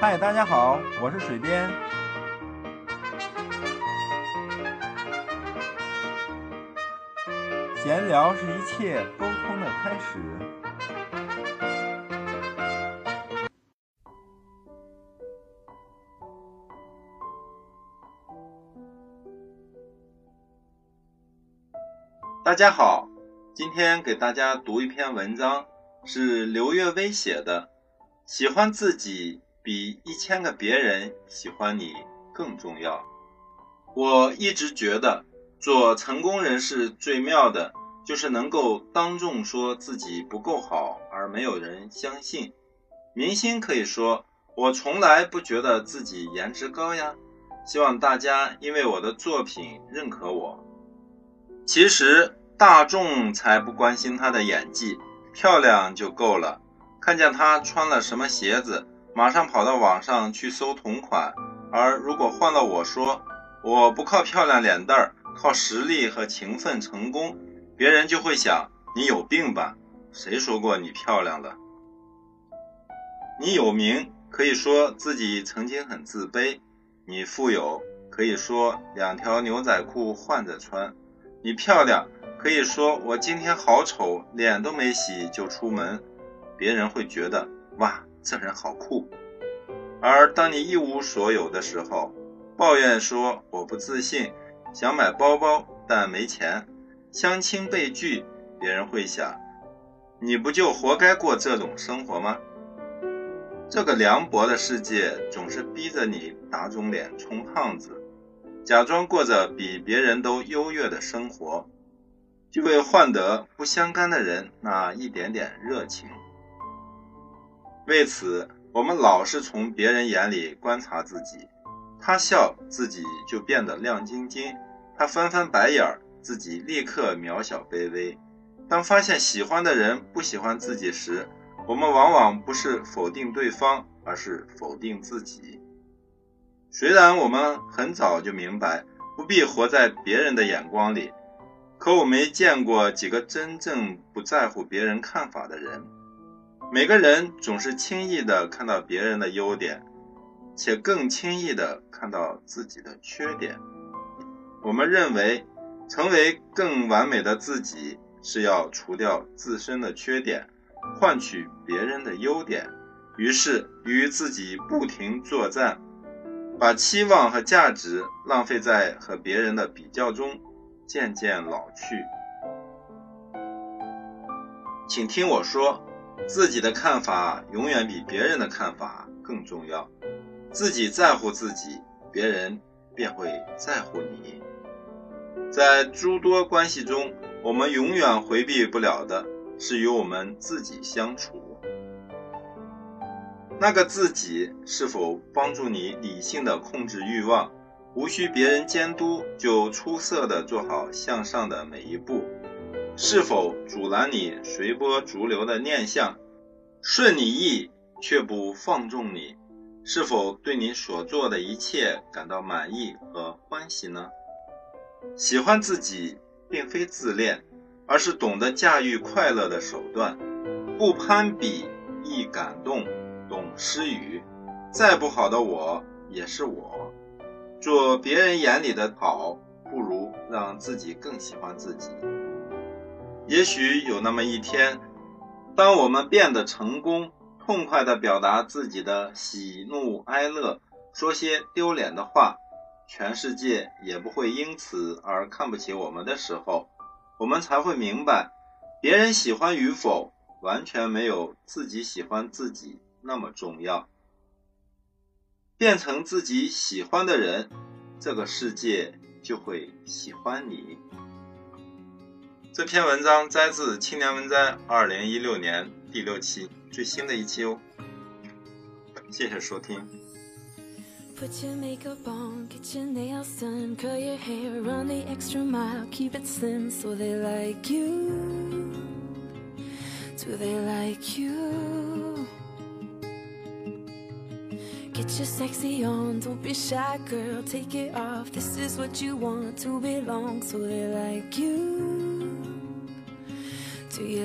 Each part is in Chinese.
嗨，大家好，我是水边。闲聊是一切沟通的开始。大家好，今天给大家读一篇文章，是刘月薇写的。喜欢自己比一千个别人喜欢你更重要。我一直觉得，做成功人士最妙的，就是能够当众说自己不够好，而没有人相信。明星可以说，我从来不觉得自己颜值高呀，希望大家因为我的作品认可我。其实大众才不关心他的演技，漂亮就够了。看见他穿了什么鞋子，马上跑到网上去搜同款。而如果换了我说，我不靠漂亮脸蛋儿，靠实力和勤奋成功，别人就会想你有病吧？谁说过你漂亮了？你有名，可以说自己曾经很自卑；你富有，可以说两条牛仔裤换着穿；你漂亮，可以说我今天好丑，脸都没洗就出门。别人会觉得哇，这人好酷。而当你一无所有的时候，抱怨说我不自信，想买包包但没钱，相亲被拒，别人会想，你不就活该过这种生活吗？这个凉薄的世界总是逼着你打肿脸充胖子，假装过着比别人都优越的生活，就为换得不相干的人那一点点热情。为此，我们老是从别人眼里观察自己。他笑，自己就变得亮晶晶；他翻翻白眼儿，自己立刻渺小卑微。当发现喜欢的人不喜欢自己时，我们往往不是否定对方，而是否定自己。虽然我们很早就明白不必活在别人的眼光里，可我没见过几个真正不在乎别人看法的人。每个人总是轻易的看到别人的优点，且更轻易的看到自己的缺点。我们认为，成为更完美的自己是要除掉自身的缺点，换取别人的优点。于是与自己不停作战，把期望和价值浪费在和别人的比较中，渐渐老去。请听我说。自己的看法永远比别人的看法更重要。自己在乎自己，别人便会在乎你。在诸多关系中，我们永远回避不了的是与我们自己相处。那个自己是否帮助你理性的控制欲望，无需别人监督就出色的做好向上的每一步？是否阻拦你随波逐流的念想，顺你意却不放纵你？是否对你所做的一切感到满意和欢喜呢？喜欢自己，并非自恋，而是懂得驾驭快乐的手段。不攀比，易感动，懂施予。再不好的我也是我。做别人眼里的好，不如让自己更喜欢自己。也许有那么一天，当我们变得成功，痛快地表达自己的喜怒哀乐，说些丢脸的话，全世界也不会因此而看不起我们的时候，我们才会明白，别人喜欢与否，完全没有自己喜欢自己那么重要。变成自己喜欢的人，这个世界就会喜欢你。这篇文章摘自《青年文摘》二零一六年第六期最新的一期哦，谢谢收听。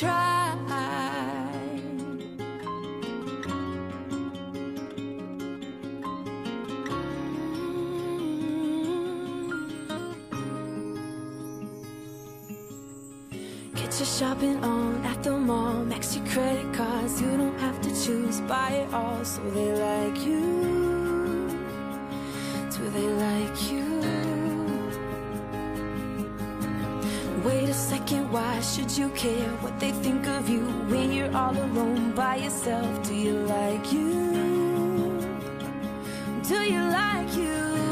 Get your shopping on at the mall. Max your credit cards. You don't have to choose. Buy it all so they like you. Do they like you? Second, why should you care what they think of you when you're all alone by yourself? Do you like you? Do you like you?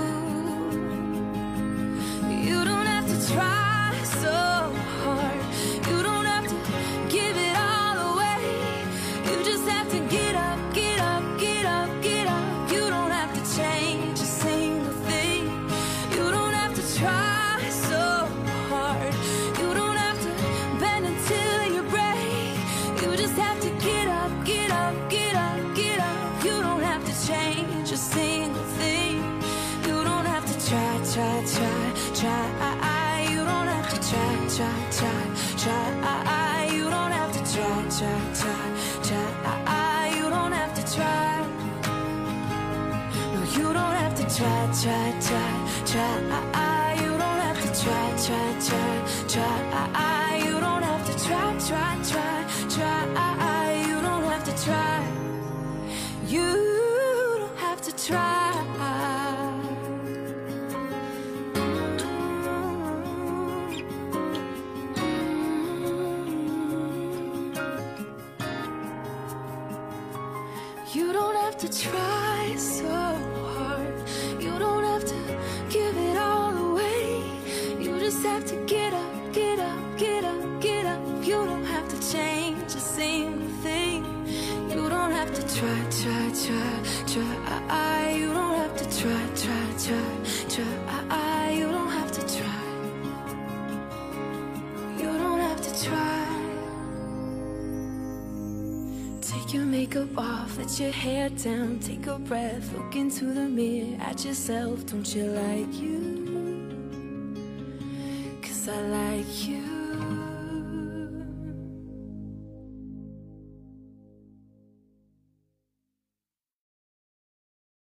Try, try, try, try. You don't have to try, try, try, try. You don't have to try, try, try, try. You don't have to try. You don't have to try. You don't have to try You don't have to try, try, try, try. You don't have to try. You don't have to try. Take your makeup off, let your hair down, take a breath, look into the mirror at yourself. Don't you like you? Cause I like you.